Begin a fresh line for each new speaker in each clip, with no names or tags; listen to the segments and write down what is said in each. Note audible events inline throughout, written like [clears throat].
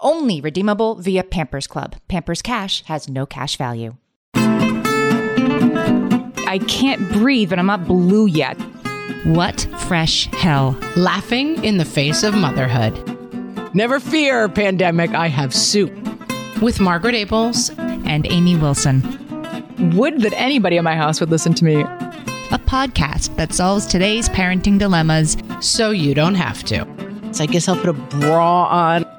Only redeemable via Pampers Club. Pampers Cash has no cash value. I can't breathe, but I'm not blue yet. What fresh hell?
Laughing in the face of motherhood. Never fear, pandemic, I have soup. With Margaret Ables
and Amy Wilson.
Would that anybody in my house would listen to me.
A podcast that solves today's parenting dilemmas
so you don't have to. So I guess I'll put a bra on.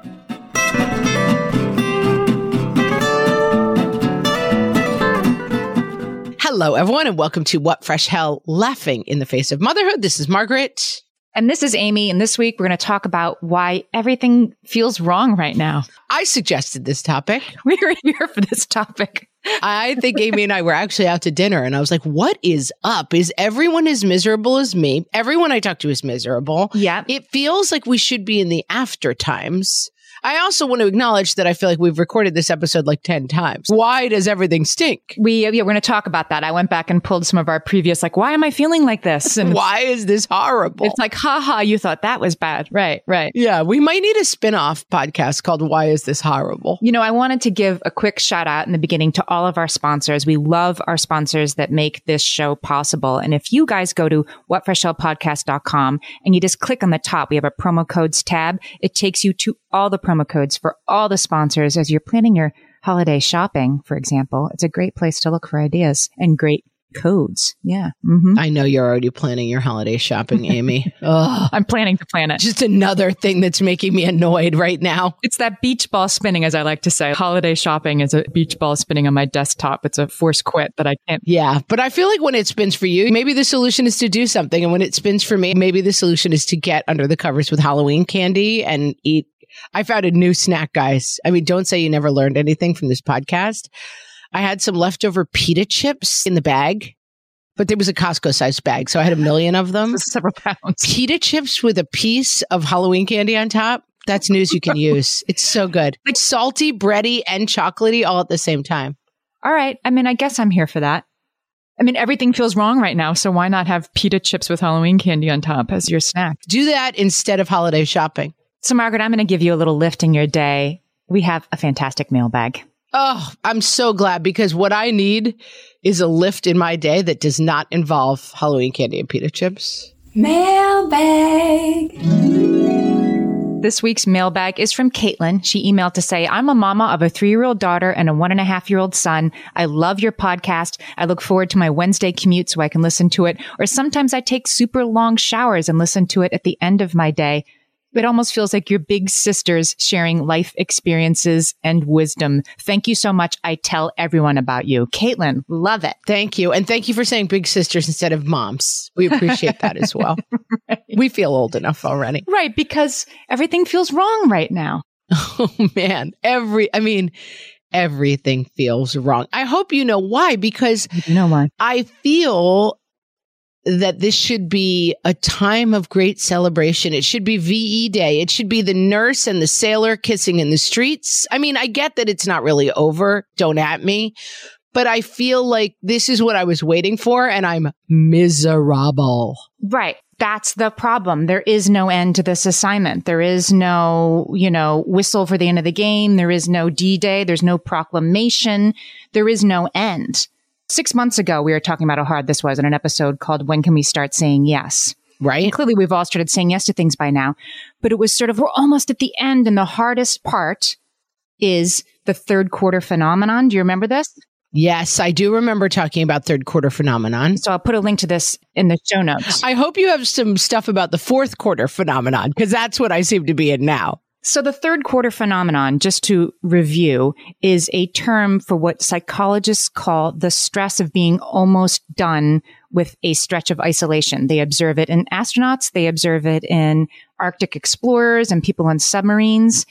Hello, everyone, and welcome to What Fresh Hell Laughing in the Face of Motherhood. This is Margaret.
And this is Amy. And this week we're going to talk about why everything feels wrong right now.
I suggested this topic. [laughs]
We are here for this topic.
I think Amy and I were actually out to dinner and I was like, what is up? Is everyone as miserable as me? Everyone I talk to is miserable.
Yeah.
It feels like we should be in the after times. I also want to acknowledge that I feel like we've recorded this episode like 10 times. Why does everything stink?
We, yeah, we're going to talk about that. I went back and pulled some of our previous, like, why am I feeling like this? [laughs]
And why is this horrible?
It's like, haha, you thought that was bad. Right, right.
Yeah, we might need a spin off podcast called Why Is This Horrible?
You know, I wanted to give a quick shout out in the beginning to all of our sponsors. We love our sponsors that make this show possible. And if you guys go to whatfreshhellpodcast.com and you just click on the top, we have a promo codes tab. It takes you to all the promo codes for all the sponsors as you're planning your holiday shopping, for example. It's a great place to look for ideas and great codes. Yeah.
Mm-hmm. I know you're already planning your holiday shopping, Amy. [laughs]
I'm planning to plan it.
Just another thing that's making me annoyed right now.
It's that beach ball spinning, as I like to say. Holiday shopping is a beach ball spinning on my desktop. It's a forced quit that I can't.
Yeah. But I feel like when it spins for you, maybe the solution is to do something. And when it spins for me, maybe the solution is to get under the covers with Halloween candy and eat I found a new snack, guys. I mean, don't say you never learned anything from this podcast. I had some leftover pita chips in the bag, but there was a Costco sized bag. So I had a million of them. [laughs]
Several pounds.
Pita chips with a piece of Halloween candy on top. That's news you can [laughs] use. It's so good. Like salty, bready, and chocolatey all at the same time.
All right. I mean, I guess I'm here for that. I mean, everything feels wrong right now. So why not have pita chips with Halloween candy on top as your snack?
Do that instead of holiday shopping.
So, Margaret, I'm going to give you a little lift in your day. We have a fantastic mailbag.
Oh, I'm so glad because what I need is a lift in my day that does not involve Halloween candy and pita chips.
Mailbag. This week's mailbag is from Caitlin. She emailed to say, I'm a mama of a three year old daughter and a one and a half year old son. I love your podcast. I look forward to my Wednesday commute so I can listen to it. Or sometimes I take super long showers and listen to it at the end of my day. It almost feels like your big sisters sharing life experiences and wisdom. Thank you so much. I tell everyone about you. Caitlin, love it.
Thank you. And thank you for saying big sisters instead of moms. We appreciate that as well. [laughs] right. We feel old enough already.
Right. Because everything feels wrong right now. [laughs]
Oh, man. Every, I mean, everything feels wrong. I hope you know why, because
you know why.
I feel that this should be a time of great celebration. It should be VE Day. It should be the nurse and the sailor kissing in the streets. I mean, I get that it's not really over. Don't at me. But I feel like this is what I was waiting for and I'm miserable.
Right. That's the problem. There is no end to this assignment. There is no, you know, whistle for the end of the game. There is no D Day. There's no proclamation. There is no end. Six months ago, we were talking about how hard this was in an episode called When Can We Start Saying Yes?
right?
And Clearly, we've all started saying yes to things by now, but it was sort of, we're almost at the end. And the hardest part is the third quarter phenomenon. Do you remember this?
Yes, I do remember talking about third quarter phenomenon.
So I'll put a link to this in the show notes.
I hope you have some stuff about the fourth quarter phenomenon because that's what I seem to be in now.
So the third quarter phenomenon, just to review, is a term for what psychologists call the stress of being almost done with a stretch of isolation. They observe it in astronauts. They observe it in Arctic explorers and people on submarines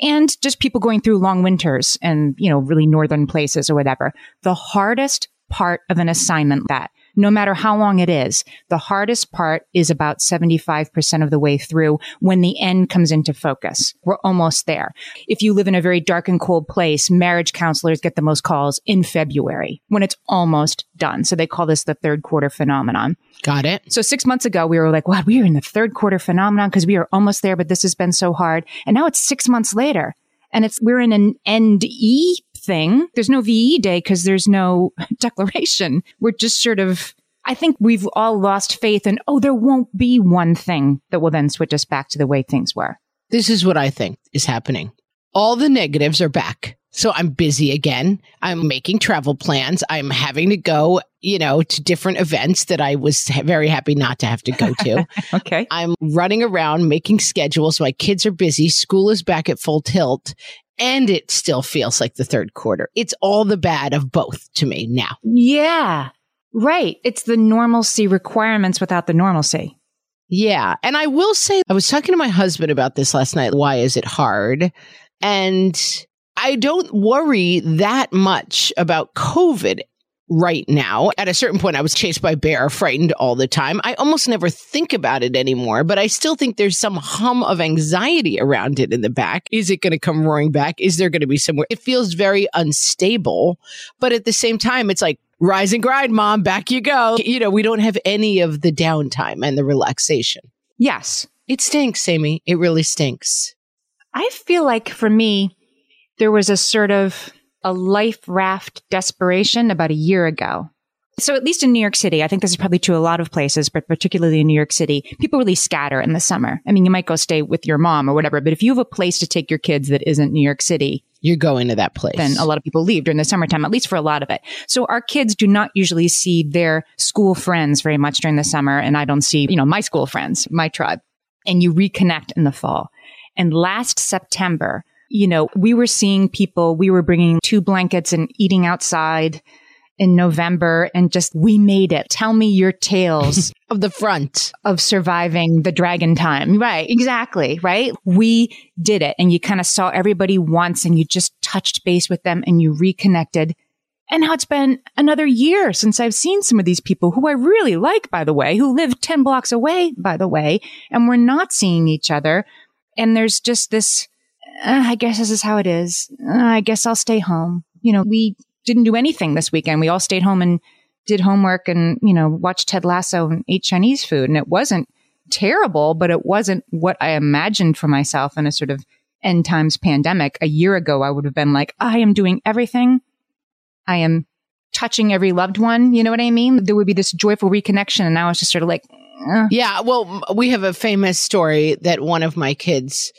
and just people going through long winters and, you know, really northern places or whatever. The hardest part of an assignment that no matter how long it is, the hardest part is about 75% of the way through when the end comes into focus. We're almost there. If you live in a very dark and cold place, marriage counselors get the most calls in February when it's almost done. So they call this the third quarter phenomenon.
Got it.
So six months ago, we were like, wow, we are in the third quarter phenomenon because we are almost there, but this has been so hard. And now it's six months later and it's, we're in an end E thing. There's no VE day because there's no [laughs] declaration. We're just sort of, I think we've all lost faith in, oh, there won't be one thing that will then switch us back to the way things were.
This is what I think is happening. All the negatives are back. So I'm busy again. I'm making travel plans. I'm having to go, you know, to different events that I was very happy not to have to go to. [laughs]
okay.
I'm running around making schedules. My kids are busy. School is back at full tilt. And it still feels like the third quarter. It's all the bad of both to me now.
Yeah. Right. It's the normalcy requirements without the normalcy.
Yeah. And I will say, I was talking to my husband about this last night. Why is it hard? And I don't worry that much about COVID right now. At a certain point, I was chased by bear, frightened all the time. I almost never think about it anymore, but I still think there's some hum of anxiety around it in the back. Is it going to come roaring back? Is there going to be somewhere? It feels very unstable, but at the same time, it's like, rise and grind, mom, back you go. You know, we don't have any of the downtime and the relaxation.
Yes.
It stinks, Amy. It really stinks.
I feel like for me, there was a sort of a life raft desperation about a year ago. So at least in New York City, I think this is probably true a lot of places, but particularly in New York City, people really scatter in the summer. I mean, you might go stay with your mom or whatever, but if you have a place to take your kids that isn't New York City,
you're going to that place.
Then a lot of people leave during the summertime, at least for a lot of it. So our kids do not usually see their school friends very much during the summer. And I don't see, you know, my school friends, my tribe. And you reconnect in the fall. And last September, you know, we were seeing people, we were bringing two blankets and eating outside in November and just, we made it. Tell me your tales [laughs]
of the front
of surviving the dragon time. Right. Exactly. Right. We did it and you kind of saw everybody once and you just touched base with them and you reconnected. And now it's been another year since I've seen some of these people who I really like, by the way, who live 10 blocks away, by the way, and we're not seeing each other. And there's just this, uh, I guess this is how it is. Uh, I guess I'll stay home. You know, we didn't do anything this weekend. We all stayed home and did homework and, you know, watched Ted Lasso and ate Chinese food. And it wasn't terrible, but it wasn't what I imagined for myself in a sort of end times pandemic. A year ago, I would have been like, I am doing everything. I am touching every loved one. You know what I mean? There would be this joyful reconnection. And now it's just sort of like, uh.
yeah. Well, we have a famous story that one of my kids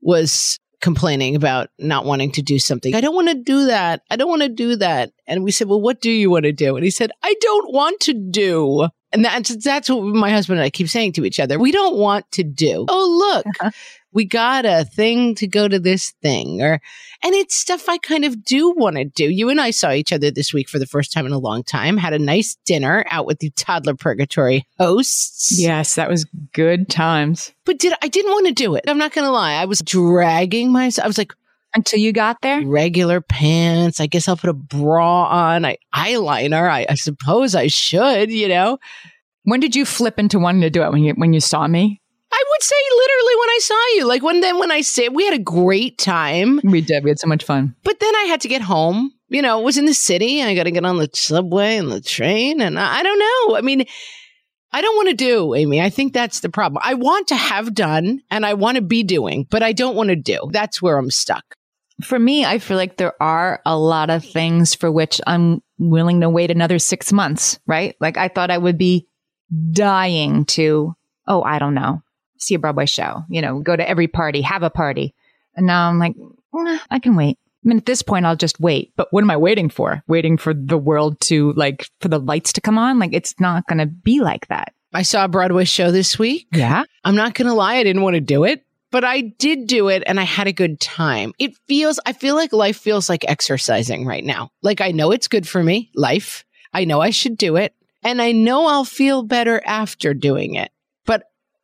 was complaining about not wanting to do something. I don't want to do that. I don't want to do that. And we said, well, what do you want to do? And he said, I don't want to do. And that's, that's what my husband and I keep saying to each other. We don't want to do. [laughs] Oh, look, we got a thing to go to this thing or, and it's stuff I kind of do want to do. You and I saw each other this week for the first time in a long time, had a nice dinner out with the toddler purgatory hosts.
Yes, that was good times.
But did I didn't want to do it. I'm not going to lie. I was dragging myself. I was like,
until you got there?
Regular pants. I guess I'll put a bra on. I eyeliner. I, I suppose I should, you know.
When did you flip into wanting to do it? When you when you saw me?
I would say literally when I saw you. Like when then when I said we had a great time.
We did. We had so much fun.
But then I had to get home. You know, it was in the city. I got to get on the subway and the train. And I, I don't know. I mean, I don't want to do, Amy. I think that's the problem. I want to have done and I want to be doing, but I don't want to do. That's where I'm stuck.
For me, I feel like there are a lot of things for which I'm willing to wait another six months, right? Like I thought I would be dying to
oh, I don't know, see a Broadway show, you know, go to every party, have a party. And now I'm like, I can wait. I mean, at this point, I'll just wait. But what am I waiting for? Waiting for the world to like, for the lights to come on? Like, it's not going to be like that.
I saw a Broadway show this week.
Yeah.
I'm not going to lie, I didn't want to do it, but I did do it and I had a good time. It feels, I feel like life feels like exercising right now. Like I know it's good for me, life. I know I should do it and I know I'll feel better after doing it.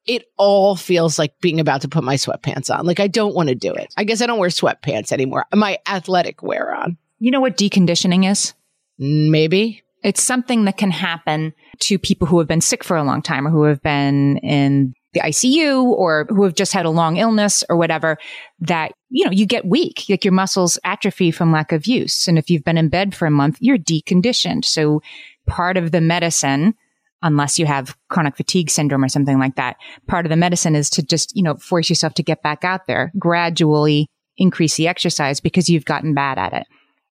It all feels like being about to put my sweatpants on. Like I don't want to do it. I guess I don't wear sweatpants anymore. My athletic wear on.
You know what deconditioning is?
Mm, maybe.
It's something that can happen to people who have been sick for a long time or who have been in the ICU or who have just had a long illness or whatever that, you know, you get weak, like your muscles atrophy from lack of use. And if you've been in bed for a month, you're deconditioned. So part of the medicine, unless you have chronic fatigue syndrome or something like that, part of the medicine is to just, you know, force yourself to get back out there, gradually increase the exercise because you've gotten bad at it.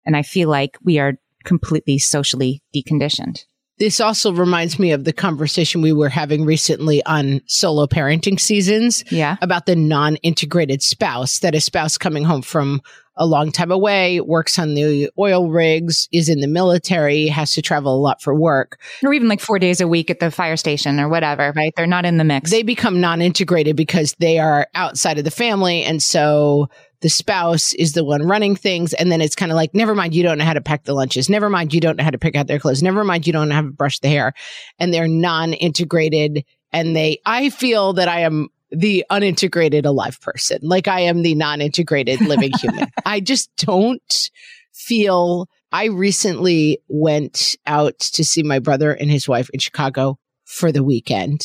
And I feel like we are completely socially deconditioned.
This also reminds me of the conversation we were having recently on solo parenting seasons
Yeah.
about the non integrated spouse, that a spouse coming home from a long time away, works on the oil rigs, is in the military, has to travel a lot for work.
Or even like four days a week at the fire station or whatever, right? They're not in the mix.
They become non integrated because they are outside of the family. And so the spouse is the one running things. And then it's kind of like, never mind, you don't know how to pack the lunches. Never mind, you don't know how to pick out their clothes. Never mind, you don't know how to brush the hair. And they're non integrated. And they, I feel that I am the unintegrated alive person. Like I am the non integrated living [laughs] human. I just don't feel. I recently went out to see my brother and his wife in Chicago for the weekend.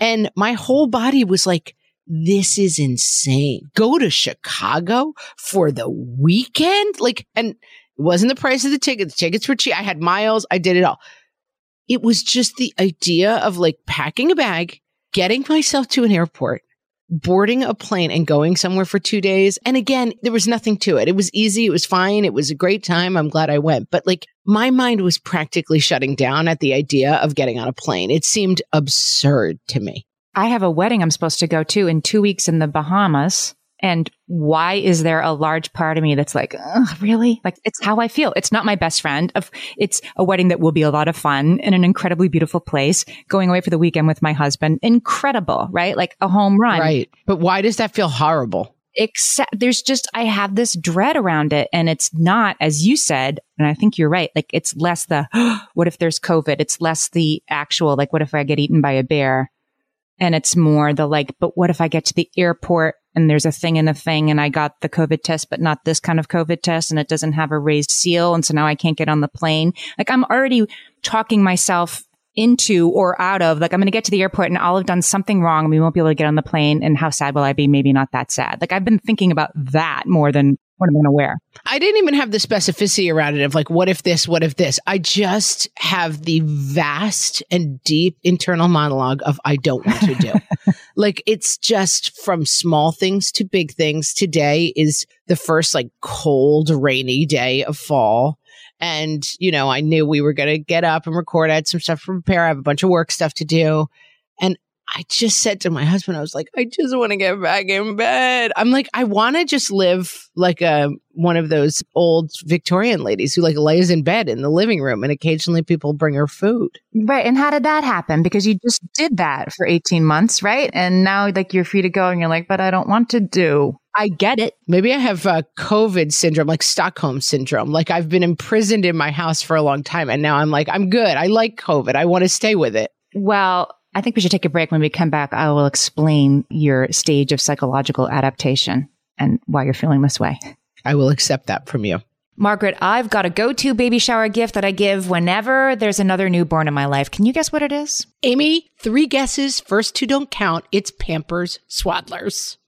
And my whole body was like, this is insane. Go to Chicago for the weekend? Like, and it wasn't the price of the ticket. The tickets were cheap. I had miles. I did it all. It was just the idea of like packing a bag, getting myself to an airport, boarding a plane and going somewhere for two days. And again, there was nothing to it. It was easy. It was fine. It was a great time. I'm glad I went. But like my mind was practically shutting down at the idea of getting on a plane. It seemed absurd to me.
I have a wedding I'm supposed to go to in two weeks in the Bahamas. And why is there a large part of me that's like, really? Like, it's how I feel. It's not my best friend. Of It's a wedding that will be a lot of fun in an incredibly beautiful place. Going away for the weekend with my husband. Incredible, right? Like a home run.
Right. But why does that feel horrible?
Except there's just, I have this dread around it. And it's not, as you said, and I think you're right. Like, it's less the, [gasps] what if there's COVID? It's less the actual, like, what if I get eaten by a bear? And it's more the like, but what if I get to the airport and there's a thing in a thing and I got the COVID test, but not this kind of COVID test and it doesn't have a raised seal. And so now I can't get on the plane. Like I'm already talking myself into or out of like I'm going to get to the airport and I'll have done something wrong and we won't be able to get on the plane and how sad will I be? Maybe not that sad. Like I've been thinking about that more than what am I going to wear?
I didn't even have the specificity around it of like, what if this, what if this? I just have the vast and deep internal monologue of I don't want to do. [laughs] like it's just from small things to big things. Today is the first like cold, rainy day of fall. And, you know, I knew we were going to get up and record. I had some stuff to prepare. I have a bunch of work stuff to do. And I just said to my husband, I was like, I just want to get back in bed. I'm like, I want to just live like a one of those old Victorian ladies who like lays in bed in the living room and occasionally people bring her food.
Right. And how did that happen? Because you just did that for 18 months, right? And now like you're free to go and you're like, but I don't want to do. I get it.
Maybe I have uh, COVID syndrome, like Stockholm syndrome. Like I've been imprisoned in my house for a long time and now I'm like, I'm good. I like COVID. I want to stay with it.
Well, I think we should take a break. When we come back, I will explain your stage of psychological adaptation and why you're feeling this way.
I will accept that from you.
Margaret, I've got a go to baby shower gift that I give whenever there's another newborn in my life. Can you guess what it is?
Amy, three guesses. First two don't count. It's Pampers Swaddlers.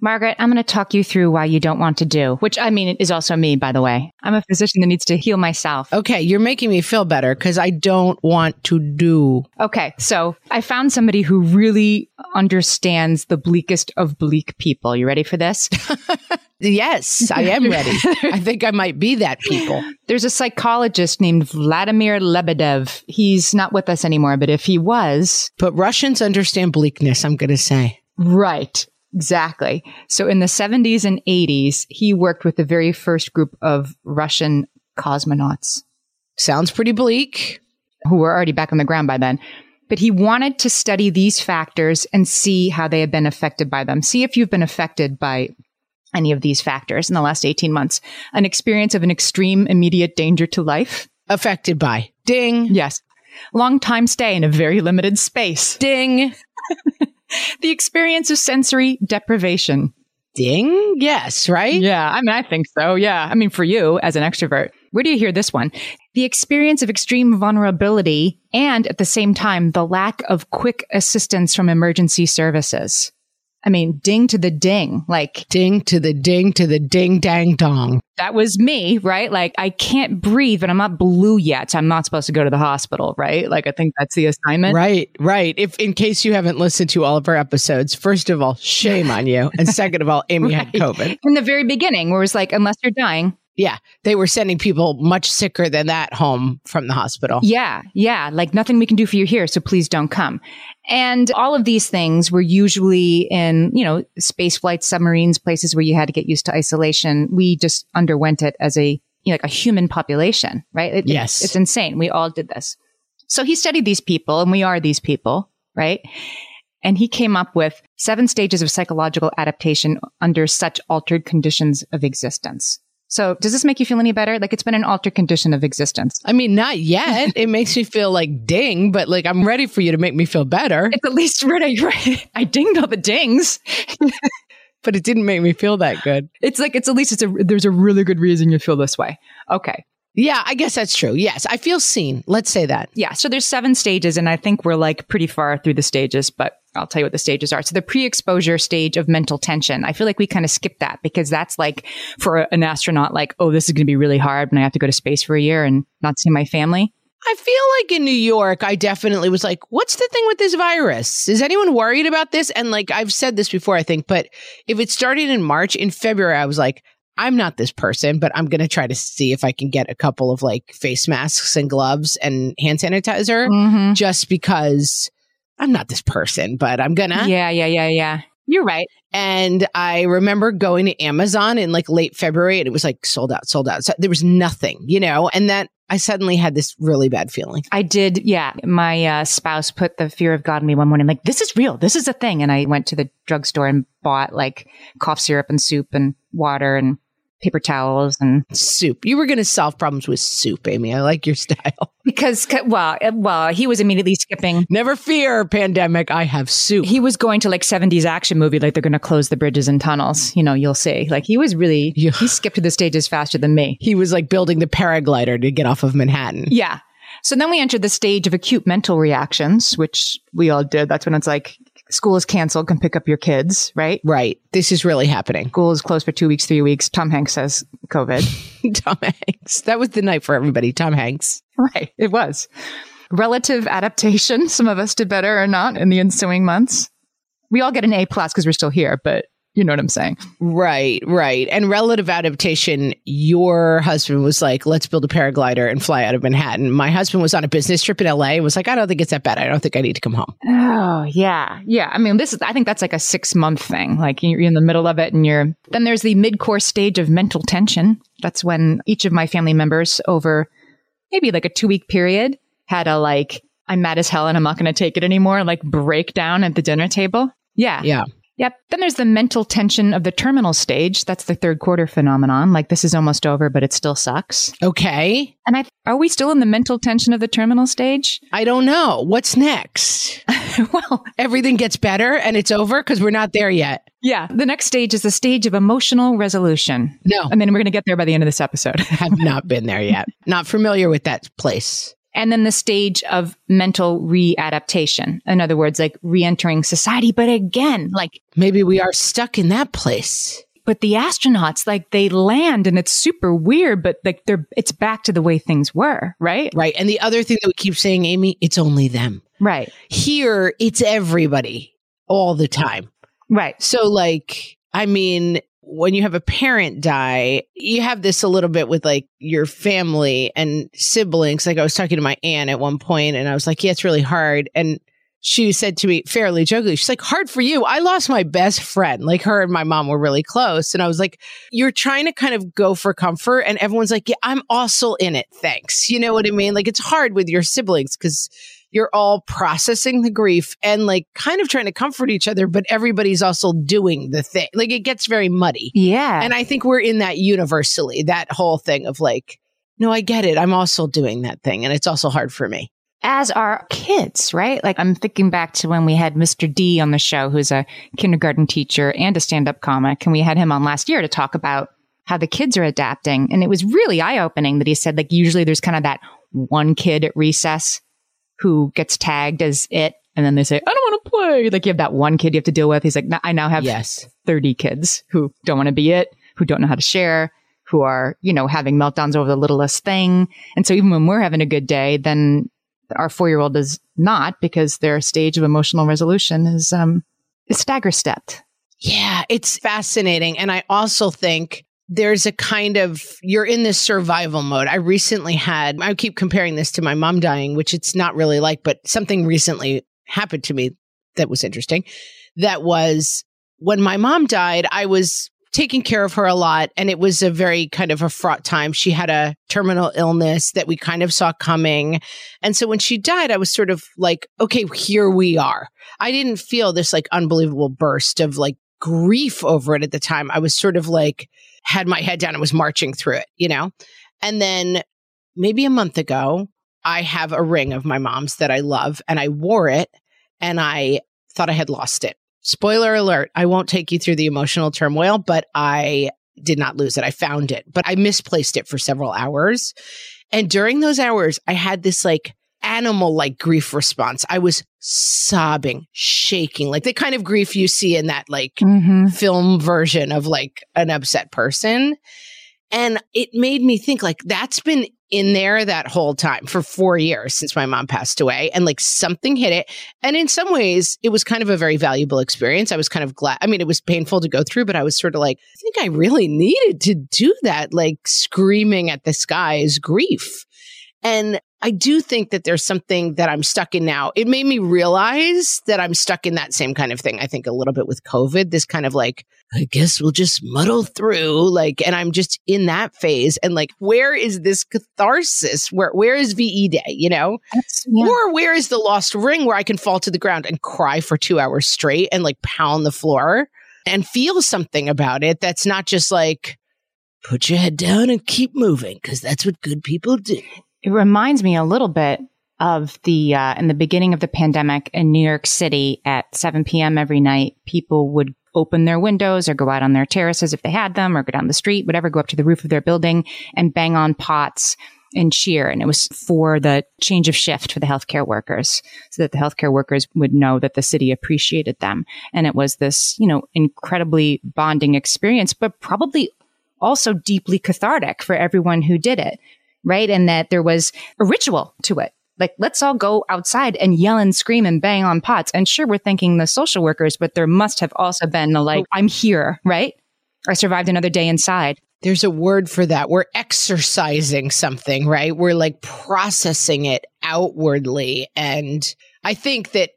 Margaret, I'm going to talk you through why you don't want to do, which I mean is also me, by the way. I'm a physician that needs to heal myself.
Okay, you're making me feel better because I don't want to do.
Okay, so I found somebody who really understands the bleakest of bleak people. You ready for this? [laughs]
Yes, I am ready. [laughs] I think I might be that people.
There's a psychologist named Vladimir Lebedev. He's not with us anymore, but if he was.
But Russians understand bleakness, I'm going to say.
Right. Exactly. So in the 70s and 80s, he worked with the very first group of Russian cosmonauts.
Sounds pretty bleak.
Who were already back on the ground by then. But he wanted to study these factors and see how they had been affected by them. See if you've been affected by any of these factors in the last 18 months. An experience of an extreme immediate danger to life.
Affected by. Ding.
Yes. Long time stay in a very limited space.
Ding. [laughs] [laughs]
the experience of sensory deprivation.
Ding. Yes, right?
Yeah, I mean, I think so. Yeah. I mean, for you as an extrovert, where do you hear this one? The experience of extreme vulnerability and at the same time, the lack of quick assistance from emergency services. I mean, ding to the ding. Like,
Ding to the ding to the ding dang dong.
That was me, right? Like, I can't breathe, but I'm not blue yet. So I'm not supposed to go to the hospital, right? Like, I think that's the assignment.
Right, right. If in case you haven't listened to all of our episodes, first of all, shame on you. And second of all, Amy had [laughs] COVID.
In the very beginning, where it's like, unless you're dying.
Yeah. They were sending people much sicker than that home from the hospital.
Yeah, yeah. Like nothing we can do for you here, so please don't come. And all of these things were usually in, you know, space flights, submarines, places where you had to get used to isolation. We just underwent it as a, you know, like a human population, right? It-
Yes.
It's, it's insane. We all did this. So he studied these people and we are these people, right? And he came up with seven stages of psychological adaptation under such altered conditions of existence. So does this make you feel any better? Like it's been an altered condition of existence.
I mean, not yet. [laughs] it makes me feel like ding, but like I'm ready for you to make me feel better.
It's at least ready. [laughs] Right? I dinged all the dings. [laughs]
But it didn't make me feel that good.
It's like it's at least it's a there's a really good reason you feel this way. Okay.
Yeah, I guess that's true. Yes, I feel seen. Let's say that.
Yeah. So there's seven stages, and I think we're like pretty far through the stages, but I'll tell you what the stages are. So the pre-exposure stage of mental tension. I feel like we kind of skipped that because that's like for an astronaut, like, oh, this is going to be really hard when I have to go to space for a year and not see my family.
I feel like in New York, I definitely was like, what's the thing with this virus? Is anyone worried about this? And like, I've said this before, I think, but if it started in March, in February, I was like, I'm not this person, but I'm going to try to see if I can get a couple of like face masks and gloves and hand sanitizer
Mm-hmm.
just because I'm not this person, but I'm going to.
Yeah, yeah, yeah, yeah. You're right.
And I remember going to Amazon in like late February and it was like sold out, sold out. So there was nothing, you know, and that I suddenly had this really bad feeling.
I did. Yeah. My uh, spouse put the fear of God in me one morning. Like, this is real. This is a thing. And I went to the drugstore and bought like cough syrup and soup and water and paper towels and
Soup. You were going to solve problems with soup, Amy. I like your [laughs] style.
because, well, uh, well, he was immediately skipping.
Never fear, pandemic. I have soup.
He was going to like 70s action movie, like they're going to close the bridges and tunnels. You know, you'll see. Like he was really,
Yeah.
he skipped to the stages faster than me.
He was like building the paraglider to get off of Manhattan.
Yeah. So then we entered the stage of acute mental reactions, which we all did. That's when it's like school is canceled, come pick up your kids, right?
Right. This is really happening.
School is closed for two weeks, three weeks. Tom Hanks says COVID. [laughs]
Tom Hanks. That was the night for everybody. Tom Hanks.
right. It was. Relative adaptation. Some of us did better or not in the ensuing months. We all get an A plus because we're still here, but you know what I'm saying.
Right, right. And relative adaptation, your husband was like, let's build a paraglider and fly out of Manhattan. My husband was on a business trip in LA and was like, I don't think it's that bad. I don't think I need to come home.
Oh, yeah. Yeah. I mean, this is, I think that's like a six month thing. Like you're in the middle of it and you're, then there's the mid course stage of mental tension. That's when each of my family members over maybe like a two week period had a like, I'm mad as hell and I'm not going to take it anymore, like breakdown at the dinner table. Yeah.
Yeah.
Yep. Then there's the mental tension of the terminal stage. That's the third quarter phenomenon. Like this is almost over, but it still sucks.
Okay.
And I, are we still in the mental tension of the terminal stage?
I don't know. What's next? [laughs]
well,
Everything gets better and it's over because we're not there yet.
yeah. The next stage is the stage of emotional resolution.
No,
And then we're going to get there by the end of this episode.
I [laughs] have not been there yet. [laughs] Not familiar with that place.
And then the stage of mental readaptation. In other words, like re-entering society, but again, like,
Maybe we are stuck in that place.
but the astronauts, like they land and it's super weird, but like they're, it's back to the way things were, right?
Right. And the other thing that we keep saying, Amy, it's only them.
Right.
Here, it's everybody all the time.
Right.
So, like, I mean, when you have a parent die, you have this a little bit with like your family and siblings. Like, I was talking to my aunt at one point and I was like, yeah, it's really hard. And she said to me fairly jokingly, she's like, hard for you. I lost my best friend. Like, her and my mom were really close. And I was like, you're trying to kind of go for comfort. And everyone's like, yeah, I'm also in it. Thanks. You know what I mean? Like, it's hard with your siblings because you're all processing the grief and like kind of trying to comfort each other, but everybody's also doing the thing. Like it gets very muddy.
Yeah.
And I think we're in that universally, that whole thing of like, no, I get it. I'm also doing that thing. And it's also hard for me.
as are kids, right? Like I'm thinking back to when we had Mr. D on the show, who's a kindergarten teacher and a stand up comic. And we had him on last year to talk about how the kids are adapting. And it was really eye opening that he said, like, usually there's kind of that one kid at recess who gets tagged as it. And then they say, I don't want to play. Like you have that one kid you have to deal with. He's like, "No, I now have
Yes.
30 kids who don't want to be it, who don't know how to share, who are, you know, having meltdowns over the littlest thing. And so even when we're having a good day, then our four year old is not because their stage of emotional resolution is, um, is stagger stepped.
Yeah, it's fascinating. And I also think there's a kind of, you're in this survival mode. I recently had, I keep comparing this to my mom dying, which it's not really like, but something recently happened to me that was interesting. That was when my mom died, I was taking care of her a lot and it was a very kind of a fraught time. She had a terminal illness that we kind of saw coming. And so when she died, I was sort of like, okay, here we are. I didn't feel this like unbelievable burst of like grief over it at the time. I was sort of like, had my head down and was marching through it, you know? And then maybe a month ago, I have a ring of my mom's that I love and I wore it and I thought I had lost it. Spoiler alert, I won't take you through the emotional turmoil, but I did not lose it. I found it, but I misplaced it for several hours. And during those hours, I had this like animal like grief response. I was sobbing, shaking, like the kind of grief you see in that like
Mm-hmm.
film version of like an upset person. And it made me think like that's been in there that whole time for four years since my mom passed away. And like something hit it. And in some ways, it was kind of a very valuable experience. I was kind of glad. I mean, it was painful to go through, but I was sort of like, I think I really needed to do that, like screaming at the skies grief. And I do think that there's something that I'm stuck in now. It made me realize that I'm stuck in that same kind of thing. I think a little bit with COVID, this kind of like, I guess we'll just muddle through. Like, and I'm just in that phase. And like, where is this catharsis? Where, where is VE day, you know? Yeah. Or where is the lost ring where I can fall to the ground and cry for two hours straight and like pound the floor and feel something about it that's not just like, put your head down and keep moving because that's what good people do.
It reminds me a little bit of the uh, in the beginning of the pandemic in New York City at 7 p.m. every night, people would open their windows or go out on their terraces if they had them, or go down the street, whatever, go up to the roof of their building and bang on pots and cheer. And it was for the change of shift for the healthcare workers so that the healthcare workers would know that the city appreciated them. And it was this, you know, incredibly bonding experience, but probably also deeply cathartic for everyone who did it right? And that there was a ritual to it. Like, let's all go outside and yell and scream and bang on pots. And sure, we're thanking the social workers, but there must have also been a like, I'm here, right? I survived another day inside.
There's a word for that. We're exercising something, right? We're like processing it outwardly. And I think that,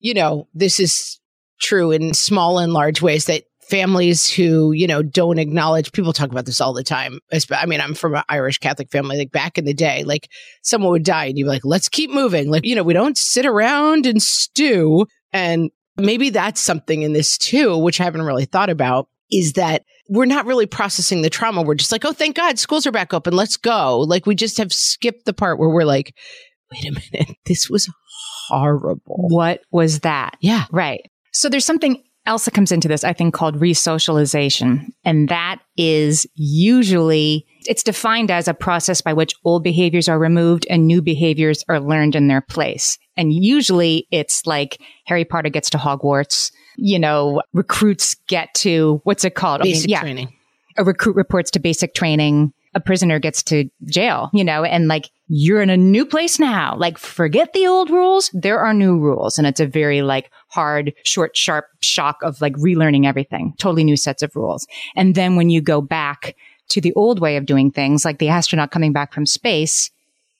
you know, this is true in small and large ways that families who you know don't acknowledge people talk about this all the time i mean i'm from an irish catholic family like back in the day like someone would die and you'd be like let's keep moving. Like you know we don't sit around and stew and maybe that's something in this too which i haven't really thought about is that we're not really processing the trauma. We're just like oh thank god schools are back open. Let's go. Like we just have skipped the part where we're like wait a minute. This was horrible.
What was that?
Yeah.
Right. So there's something Elsa comes into this, I think, called resocialization. And that is usually, it's defined as a process by which old behaviors are removed and new behaviors are learned in their place. And usually it's like Harry Potter gets to Hogwarts, you know, recruits get to, what's it called?
Basic I mean, yeah, training.
A recruit reports to basic training a prisoner gets to jail, you know, and like you're in a new place now. Like forget the old rules. There are new rules. And it's a very like hard, short, sharp shock of like relearning everything, totally new sets of rules. And then when you go back to the old way of doing things, like the astronaut coming back from space,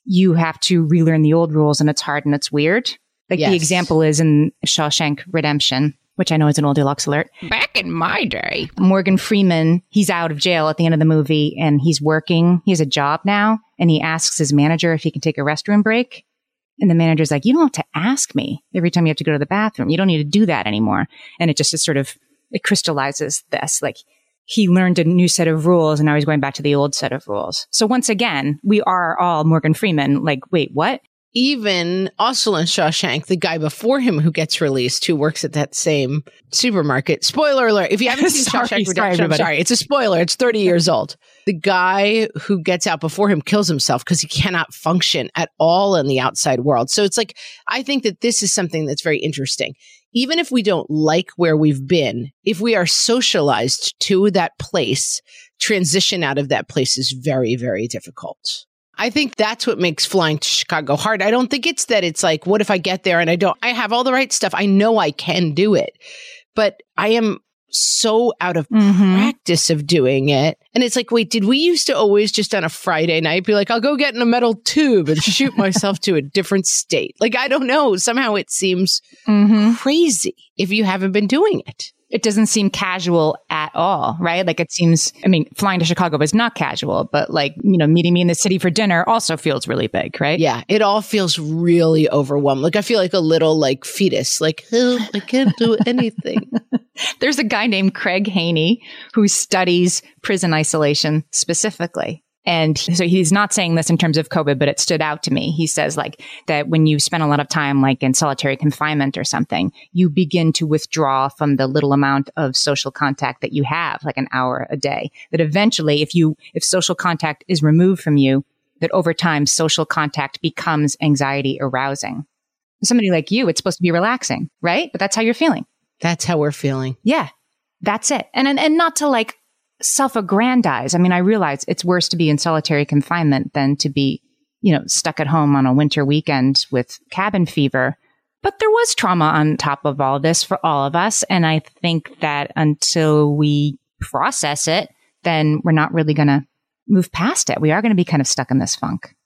you have to relearn the old rules and it's hard and it's weird. Like yes. the example is in Shawshank Redemption which I know is an old deluxe alert.
Back in my day,
Morgan Freeman, he's out of jail at the end of the movie and he's working. He has a job now and he asks his manager if he can take a restroom break. And the manager's like, you don't have to ask me every time you have to go to the bathroom. You don't need to do that anymore. And it just is sort of, it crystallizes this. Like he learned a new set of rules and now he's going back to the old set of rules. So once again, we are all Morgan Freeman. Like, wait, what?
Even also in Shawshank, the guy before him who gets released, who works at that same supermarket. Spoiler alert! If you haven't [laughs] seen sorry, Shawshank Redemption, sorry, I'm sorry, it's a spoiler. It's 30 years old. The guy who gets out before him kills himself because he cannot function at all in the outside world. So it's like I think that this is something that's very interesting. Even if we don't like where we've been, if we are socialized to that place, transition out of that place is very, very difficult. I think that's what makes flying to Chicago hard. I don't think it's that it's like, what if I get there and I don't, I have all the right stuff. I know I can do it, but I am so out of mm-hmm. practice of doing it. And it's like, wait, did we used to always just on a Friday night be like, I'll go get in a metal tube and shoot [laughs] myself to a different state? Like, I don't know. Somehow it seems mm-hmm. crazy if you haven't been doing it
it doesn't seem casual at all, right? Like it seems, I mean, flying to Chicago is not casual, but like, you know, meeting me in the city for dinner also feels really big, right?
Yeah. It all feels really overwhelmed. Like I feel like a little like fetus, like, oh, I can't do [laughs] anything.
There's a guy named Craig Haney who studies prison isolation specifically. And so he's not saying this in terms of COVID, but it stood out to me. He says like that when you spend a lot of time like in solitary confinement or something, you begin to withdraw from the little amount of social contact that you have, like an hour a day. That eventually, if you, if social contact is removed from you, that over time social contact becomes anxiety arousing. Somebody like you, it's supposed to be relaxing, right? But that's how you're feeling.
That's how we're feeling.
Yeah. That's it. And, and, and not to like self aggrandize. I mean, I realize it's worse to be in solitary confinement than to be, you know, stuck at home on a winter weekend with cabin fever. But there was trauma on top of all this for all of us. And I think that until we process it, then we're not really going to move past it. We are going to be kind of stuck in this funk.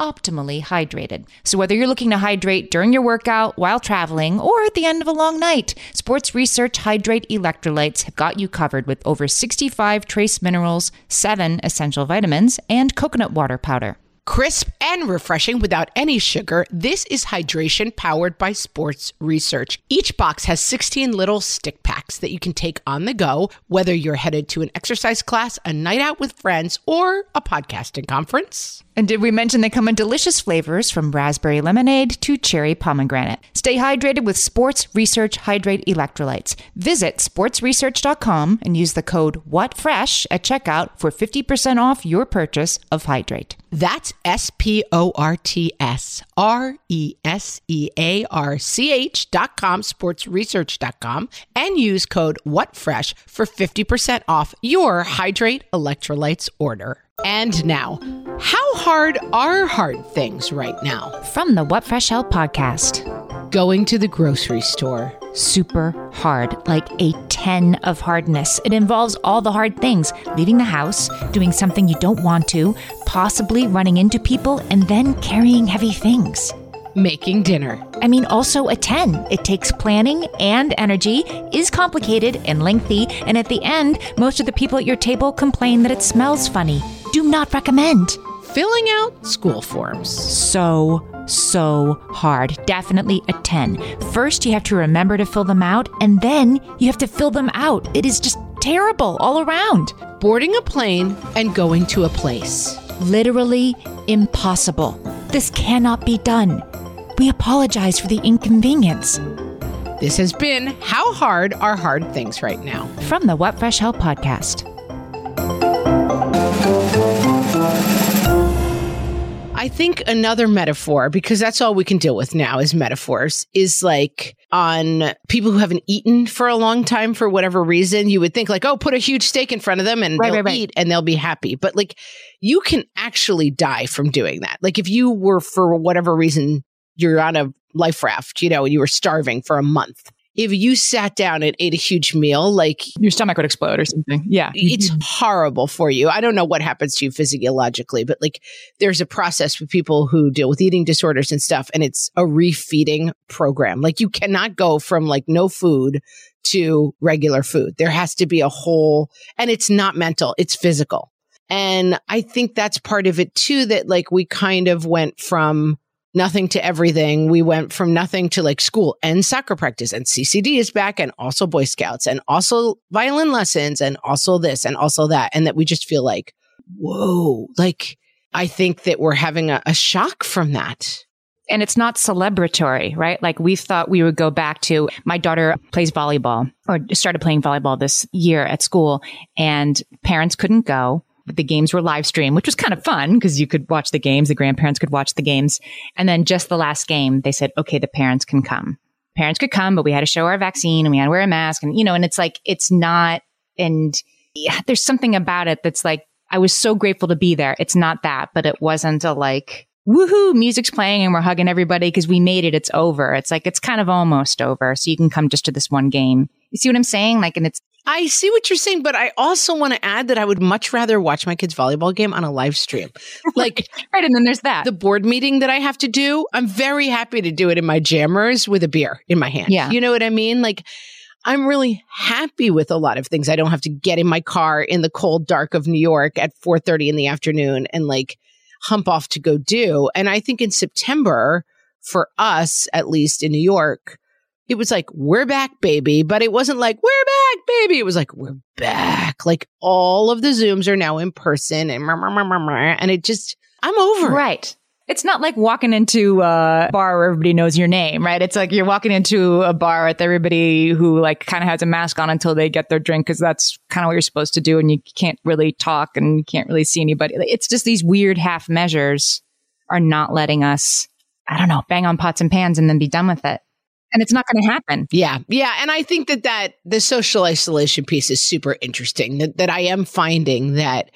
optimally hydrated. So, whether you're looking to hydrate during your workout, while traveling, or at the end of a long night, Sports Research Hydrate Electrolytes have got you covered with over 65 trace minerals, 7 essential vitamins, and coconut water powder.
Crisp and refreshing without any sugar, this is hydration powered by sports research. Each box has 16 little stick packs that you can take on the go, whether you're headed to an exercise class, a night out with friends, or a podcasting conference.
And did we mention they come in delicious flavors from raspberry lemonade to cherry pomegranate? Stay hydrated with Sports Research Hydrate Electrolytes. Visit sportsresearch.com and use the code WhatFresh at checkout for 50% off your purchase of Hydrate.
That's S P O R T S R E S E A R C H dot com, sportsresearch.com, and use code WhatFresh for 50% off your Hydrate Electrolytes order. And now, how hard are hard things right now?
From the What Fresh Hell podcast.
Going to the grocery store.
Super hard, like a 10 of hardness. It involves all the hard things leaving the house, doing something you don't want to, possibly running into people, and then carrying heavy things.
Making dinner.
I mean, also a 10. It takes planning and energy, is complicated and lengthy, and at the end, most of the people at your table complain that it smells funny. Do not recommend.
Filling out school forms.
So, so hard. Definitely a 10. First, you have to remember to fill them out, and then you have to fill them out. It is just terrible all around.
Boarding a plane and going to a place.
Literally impossible. This cannot be done. We apologize for the inconvenience.
This has been How Hard Are Hard Things Right Now?
From the What Fresh Hell podcast.
I think another metaphor, because that's all we can deal with now is metaphors, is like on people who haven't eaten for a long time for whatever reason. You would think like, oh, put a huge steak in front of them and
Right,
they'll
right, right.
eat and they'll be happy. But like you can actually die from doing that. Like if you were for whatever reason, you're on a life raft, you know, and you were starving for a month. If you sat down and ate a huge meal, like
Your stomach would explode or something. Yeah.
it's mm-hmm. horrible for you. I don't know what happens to you physiologically, but like there's a process with people who deal with eating disorders and stuff, and it's a refeeding program. Like you cannot go from like no food to regular food. There has to be a whole, and it's not mental, it's physical. And I think that's part of it too, that like we kind of went from nothing to everything. We went from nothing to like school and soccer practice and CCD is back and also Boy Scouts and also violin lessons and also this and also that. And that we just feel like, whoa, like I think that we're having a, a shock from that.
and it's not celebratory, right? Like we thought we would go back to my daughter plays volleyball or started playing volleyball this year at school and parents couldn't go. The games were live streamed, which was kind of fun because you could watch the games. The grandparents could watch the games. And then just the last game, they said, okay, the parents can come. Parents could come, but we had to show our vaccine and we had to wear a mask. And, you know, and it's like, it's not, and yeah, there's something about it that's like, I was so grateful to be there. It's not that, but it wasn't a like, woohoo, music's playing and we're hugging everybody because we made it. It's over. It's like, it's kind of almost over. So you can come just to this one game. You see what I'm saying? Like, and it's,
I see what you're saying, but I also want to add that I would much rather watch my kids' volleyball game on a live stream. [laughs] Like,
right. And then there's that.
The board meeting that I have to do, I'm very happy to do it in my jammers with a beer in my hand.
Yeah.
You know what I mean? Like, I'm really happy with a lot of things. I don't have to get in my car in the cold dark of New York at 4:30 in the afternoon and like hump off to go do. And I think in September for us at least in New York, it was like we're back baby, but it wasn't like we're back baby. It was like we're back. Like all of the Zooms are now in person and and it just I'm over.
Right. It's not like walking into a bar where everybody knows your name, right? It's like you're walking into a bar with everybody who like kind of has a mask on until they get their drink because that's kind of what you're supposed to do. And you can't really talk and you can't really see anybody. It's just these weird half measures are not letting us, I don't know, bang on pots and pans and then be done with it. And it's not going to happen.
Yeah. Yeah. And I think that that the social isolation piece is super interesting that, that I am finding that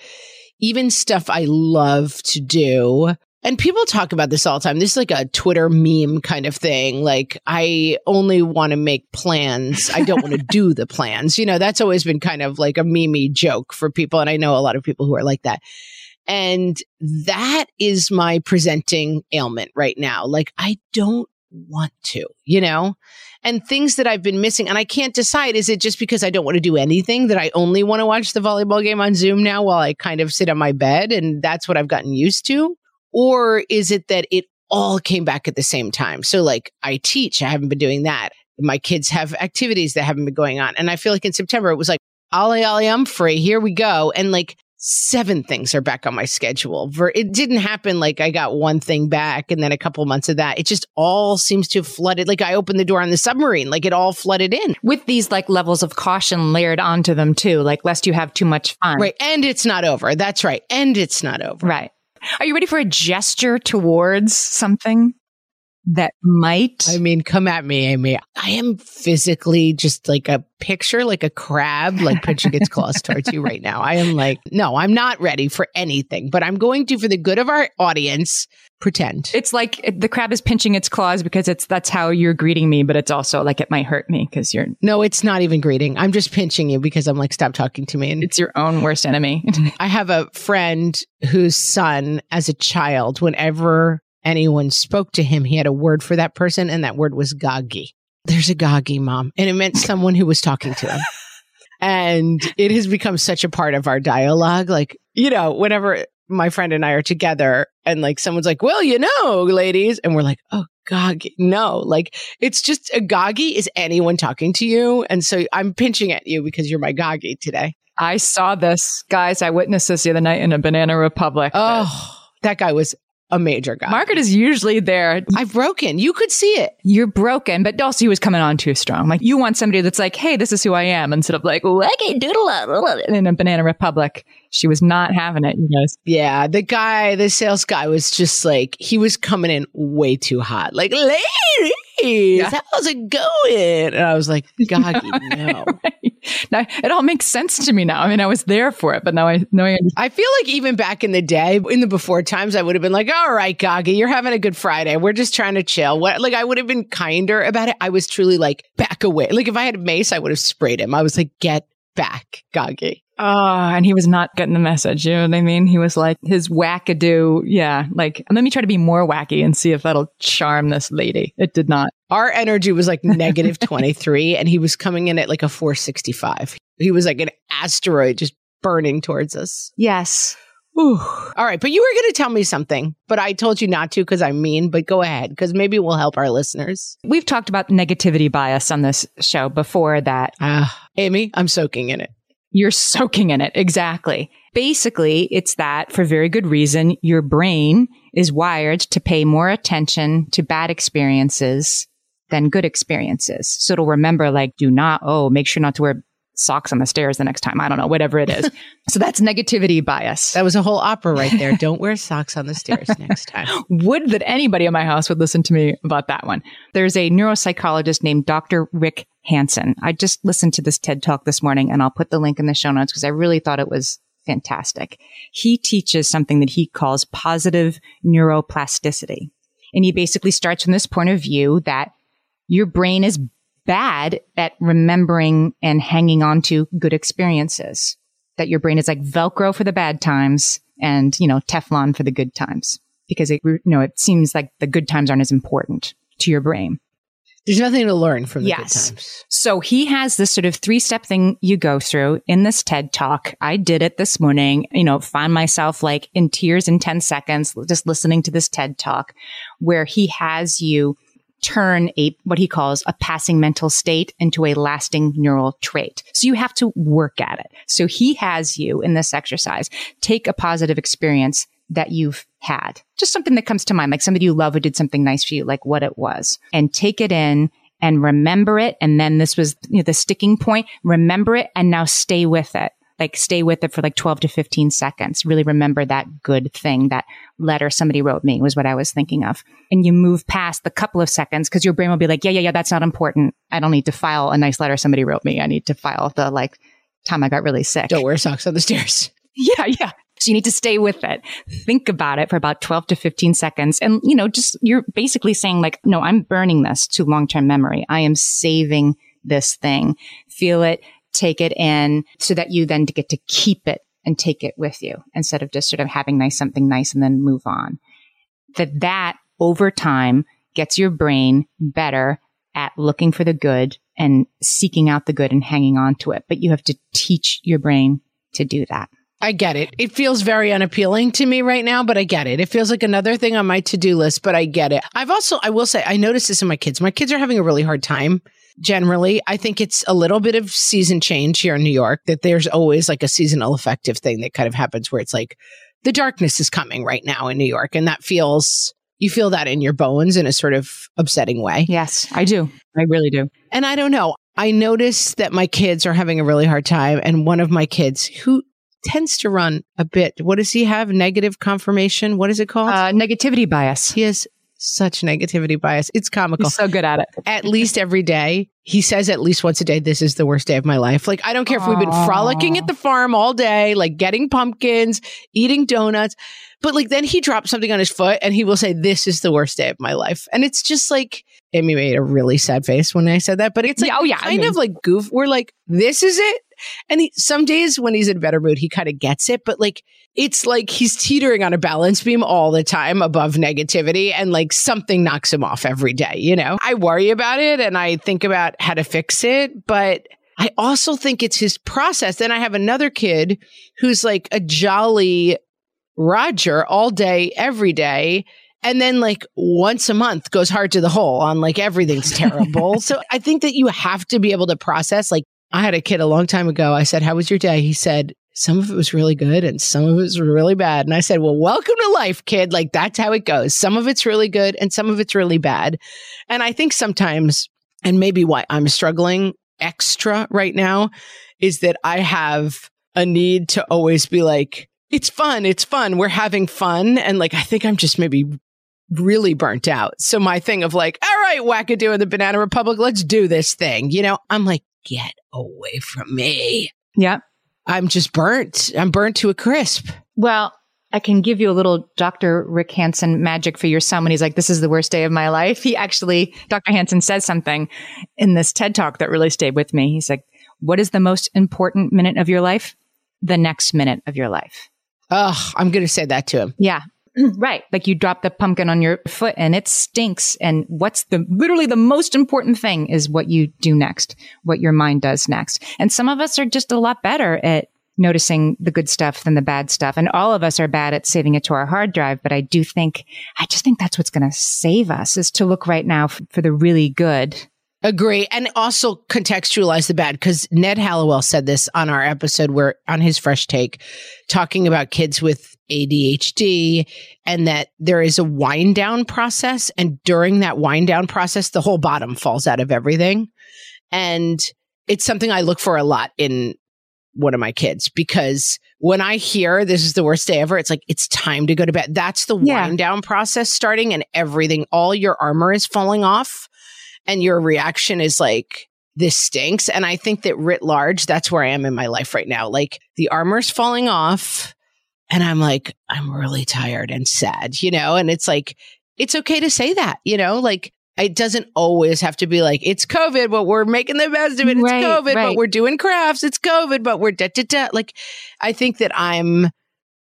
even stuff I love to do and people talk about this all the time. This is like a Twitter meme kind of thing. Like, I only want to make plans. I don't want to [laughs] do the plans. You know, that's always been kind of like a meme joke for people. And I know a lot of people who are like that. And that is my presenting ailment right now. Like, I don't want to, you know? And things that I've been missing, and I can't decide is it just because I don't want to do anything that I only want to watch the volleyball game on Zoom now while I kind of sit on my bed and that's what I've gotten used to? Or is it that it all came back at the same time? So, like, I teach, I haven't been doing that. My kids have activities that haven't been going on. And I feel like in September, it was like, Ollie, Ollie, I'm free. Here we go. And like, seven things are back on my schedule. It didn't happen like I got one thing back and then a couple months of that. It just all seems to have flooded. Like I opened the door on the submarine, like it all flooded in.
With these like levels of caution layered onto them too, like lest you have too much fun.
Right. And it's not over. That's right. And it's not over.
Right. Are you ready for a gesture towards something that might?
I mean, come at me, Amy. I am physically just like a picture, like a crab, like [laughs] pinching its claws towards you right now. I am like, no, I'm not ready for anything, but I'm going to, for the good of our audience, pretend.
It's like the crab is pinching its claws because it's that's how you're greeting me, but it's also like it might hurt me because you're.
No, it's not even greeting. I'm just pinching you because I'm like, stop talking to me. And
it's your own worst enemy.
I have a friend whose son, as a child, whenever anyone spoke to him, he had a word for that person, and that word was goggy. There's a goggy mom. And it meant someone who was talking to him. [laughs] and it has become such a part of our dialogue. Like, you know, whenever my friend and I are together and like someone's like, well, you know, ladies. And we're like, oh, goggy. No, like it's just a goggy is anyone talking to you. And so I'm pinching at you because you're my goggy today.
I saw this, guys. I witnessed this the other night in a Banana Republic.
Oh, that guy was a major guy.
Margaret is usually there.
I've broken. You could see it.
You're broken, but also he was coming on too strong. Like you want somebody that's like, hey, this is who I am, instead of like, wacky doodle in a Banana Republic. She was not having it, you guys.
Yeah, the guy, the sales guy was just like, he was coming in way too hot. Like, ladies, yeah. how's it going? And I was like, [laughs] God, no. [laughs]
right. Now it all makes sense to me now. I mean, I was there for it, but now I know I understand.
I feel like even back in the day, in the before times, I would have been like, all right, Goggy, you're having a good Friday. We're just trying to chill. What like I would have been kinder about it. I was truly like, back away. Like if I had a mace, I would have sprayed him. I was like, get back, Goggy.
Oh, ah, and he was not getting the message. You know what I mean? He was like his wackadoo. Yeah. Like, let me try to be more wacky and see if that'll charm this lady. It did not.
Our energy was like negative [laughs] 23 and he was coming in at like a 465. He was like an asteroid just burning towards us.
Yes.
Ooh. All right. But you were going to tell me something, but I told you not to because I'm mean, but go ahead because maybe we'll help our listeners.
We've talked about negativity bias on this show before that.
Uh, Amy, I'm soaking in it.
You're soaking in it. Exactly. Basically, it's that for very good reason, your brain is wired to pay more attention to bad experiences than good experiences. So it'll remember like, do not, oh, make sure not to wear socks on the stairs the next time. I don't know, whatever it is. [laughs] so that's negativity bias.
That was a whole opera right there. [laughs] Don't wear socks on the stairs next time. [laughs]
would that anybody in my house would listen to me about that one. There's a neuropsychologist named Dr. Rick Hanson. I just listened to this TED talk this morning and I'll put the link in the show notes because I really thought it was fantastic. He teaches something that he calls positive neuroplasticity. And he basically starts from this point of view that your brain is bad at remembering and hanging on to good experiences. That your brain is like Velcro for the bad times and, you know, Teflon for the good times. Because it, you know, it seems like the good times aren't as important to your brain.
There's nothing to learn from the
yes.
good times.
So he has this sort of three step thing you go through in this TED talk. I did it this morning, you know, find myself like in tears in 10 seconds, just listening to this TED talk where he has you turn a, what he calls a passing mental state into a lasting neural trait. So you have to work at it. So he has you in this exercise take a positive experience that you've had, just something that comes to mind, like somebody you love who did something nice for you, like what it was and take it in and remember it. And then this was you know, the sticking point. Remember it and now stay with it like stay with it for like 12 to 15 seconds. Really remember that good thing, that letter somebody wrote me was what I was thinking of. And you move past the couple of seconds because your brain will be like, yeah, yeah, yeah, that's not important. I don't need to file a nice letter somebody wrote me. I need to file the like time I got really sick.
Don't wear socks on the stairs. [laughs]
Yeah, yeah. So you need to stay with it. Think about it for about 12 to 15 seconds. And, you know, just you're basically saying like, no, I'm burning this to long-term memory. I am saving this thing. Feel it, take it in so that you then get to keep it and take it with you instead of just sort of having nice something nice and then move on. That that over time gets your brain better at looking for the good and seeking out the good and hanging on to it. But you have to teach your brain to do that.
I get it. It feels very unappealing to me right now, but I get it. It feels like another thing on my to do list, but I get it. I've also, I will say, I noticed this in my kids. My kids are having a really hard time generally. I think it's a little bit of season change here in New York that there's always like a seasonal affective thing that kind of happens where it's like the darkness is coming right now in New York. And that feels, you feel that in your bones in a sort of upsetting way.
Yes, I do. I really do.
And I don't know. I notice that my kids are having a really hard time. And one of my kids who tends to run a bit, what does he have? Negative confirmation? What is it called?
Uh, negativity bias.
He has such negativity bias. It's comical.
He's so good at it.
At least every day, he says at least once a day, this is the worst day of my life. Like, I don't care if we've been frolicking at the farm all day, like getting pumpkins, eating donuts, but like then he drops something on his foot and he will say, this is the worst day of my life. And it's just like, Amy made a really sad face when I said that, but it's like,
Yeah, oh, yeah, I
kind
mean-
of like goof. We're like, this is it. And he, some days when he's in better mood, he kind of gets it, but like, it's like he's teetering on a balance beam all the time above negativity and like something knocks him off every day, you know? I worry about it and I think about how to fix it, but I also think it's his process. Then I have another kid who's like a jolly Roger all day, every day. And then like once a month goes hard to the hole on like everything's [laughs] terrible. so I think that you have to be able to process. Like I had a kid a long time ago. I said, How was your day? He said, Some of it was really good and some of it was really bad. And I said, Well, welcome to life, kid. Like that's how it goes. Some of it's really good and some of it's really bad. And I think sometimes, and maybe why I'm struggling extra right now is that I have a need to always be like, it's fun. It's fun. We're having fun. And like, I think I'm just maybe really burnt out. So my thing of like, all right, wackadoo in the Banana Republic, let's do this thing. You know, I'm like, get away from me.
Yeah.
I'm just burnt. I'm burnt to a crisp.
Well, I can give you a little Dr. Rick Hanson magic for your son when he's like, this is the worst day of my life. He actually, Dr. Hanson says something in this TED talk that really stayed with me. He's like, what is the most important minute of your life? The next minute of your life.
Ugh, I'm going to say that to him.
Yeah. [clears throat] right. Like you drop the pumpkin on your foot and it stinks. And what's the literally the most important thing is what you do next, what your mind does next. And some of us are just a lot better at noticing the good stuff than the bad stuff. And all of us are bad at saving it to our hard drive. But I do think, I just think that's what's going to save us is to look right now f- for the really good.
Agree. And also contextualize the bad because Ned Hallowell said this on our episode where on his fresh take, talking about kids with ADHD and that there is a wind down process. And during that wind down process, the whole bottom falls out of everything. And it's something I look for a lot in one of my kids because when I hear this is the worst day ever, it's like, it's time to go to bed. That's the
Yeah.
wind down process starting and everything, all your armor is falling off and your reaction is like, this stinks. And I think that writ large, that's where I am in my life right now. Like the armor's falling off and I'm like, I'm really tired and sad, you know? And it's like, it's okay to say that, you know? Like, it doesn't always have to be like, it's COVID, but we're making the best of it. It's
Right,
COVID, but we're doing crafts. It's COVID, but we're da da da. Like, I think that I'm,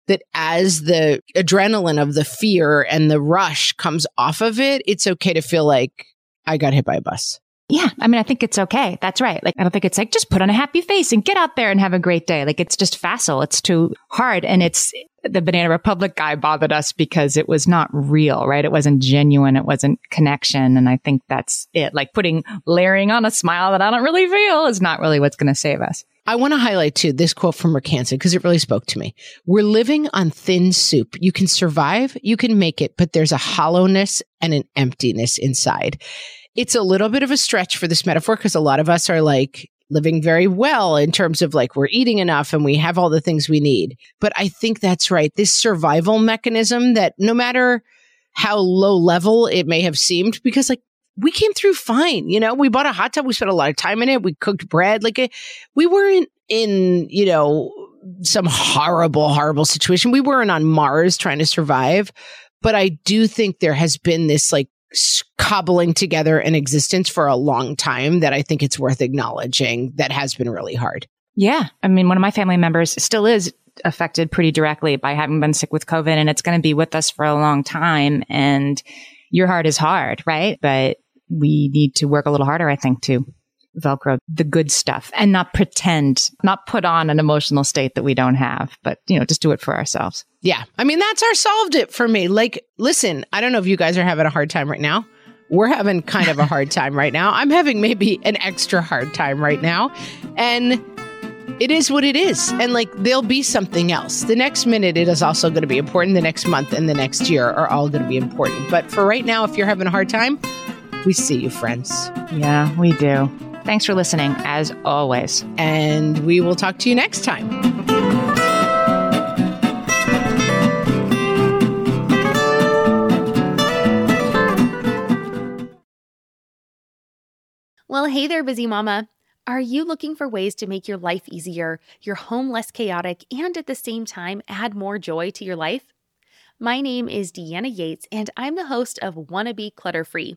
that as the adrenaline of the fear and the rush comes off of it, it's okay to feel like I got hit by a bus.
Yeah. I mean, I think it's okay. That's right. Like, I don't think it's like just put on a happy face and get out there and have a great day. Like, it's just facile. It's too hard. And it's the Banana Republic guy bothered us because it was not real, right? It wasn't genuine. It wasn't connection. And I think that's it. Like putting layering on a smile that I don't really feel is not really what's going to save us.
I want to highlight too this quote from Hanson because it really spoke to me. We're living on thin soup. You can survive, you can make it, but there's a hollowness and an emptiness inside. It's a little bit of a stretch for this metaphor because a lot of us are like living very well in terms of like we're eating enough and we have all the things we need. But I think that's right. This survival mechanism that no matter how low level it may have seemed, because like we came through fine. You know, we bought a hot tub. We spent a lot of time in it. We cooked bread. Like, we weren't in, you know, some horrible, horrible situation. We weren't on Mars trying to survive. But I do think there has been this like cobbling together an existence for a long time that I think it's worth acknowledging that has been really hard.
Yeah. I mean, one of my family members still is affected pretty directly by having been sick with COVID and it's going to be with us for a long time. And your heart is hard, right? But we need to work a little harder, I think, to Velcro the good stuff and not pretend, not put on an emotional state that we don't have, but, you know, just do it for ourselves.
Yeah. I mean, that's our solved it for me. Like, listen, I don't know if you guys are having a hard time right now. We're having kind of a hard [laughs] time right now. I'm having maybe an extra hard time right now. And it is what it is. And like, there'll be something else. The next minute, it is also going to be important. The next month and the next year are all going to be important. But for right now, if you're having a hard time, we see you, friends.
Yeah, we do. Thanks for listening, as always.
And we will talk to you next time.
Well, hey there, busy mama. Are you looking for ways to make your life easier, your home less chaotic, and at the same time add more joy to your life? My name is Deanna Yates, and I'm the host of Wanna Be Clutter Free,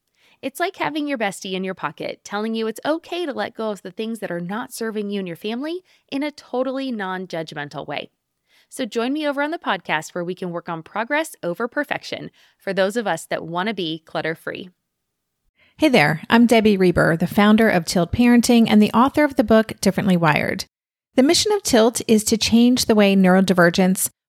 It's like having your bestie in your pocket telling you it's okay to let go of the things that are not serving you and your family in a totally non judgmental way. So join me over on the podcast where we can work on progress over perfection for those of us that want to be clutter free.
Hey there, I'm Debbie Reber, the founder of Tilt Parenting and the author of the book Differently Wired. The mission of Tilt is to change the way neurodivergence,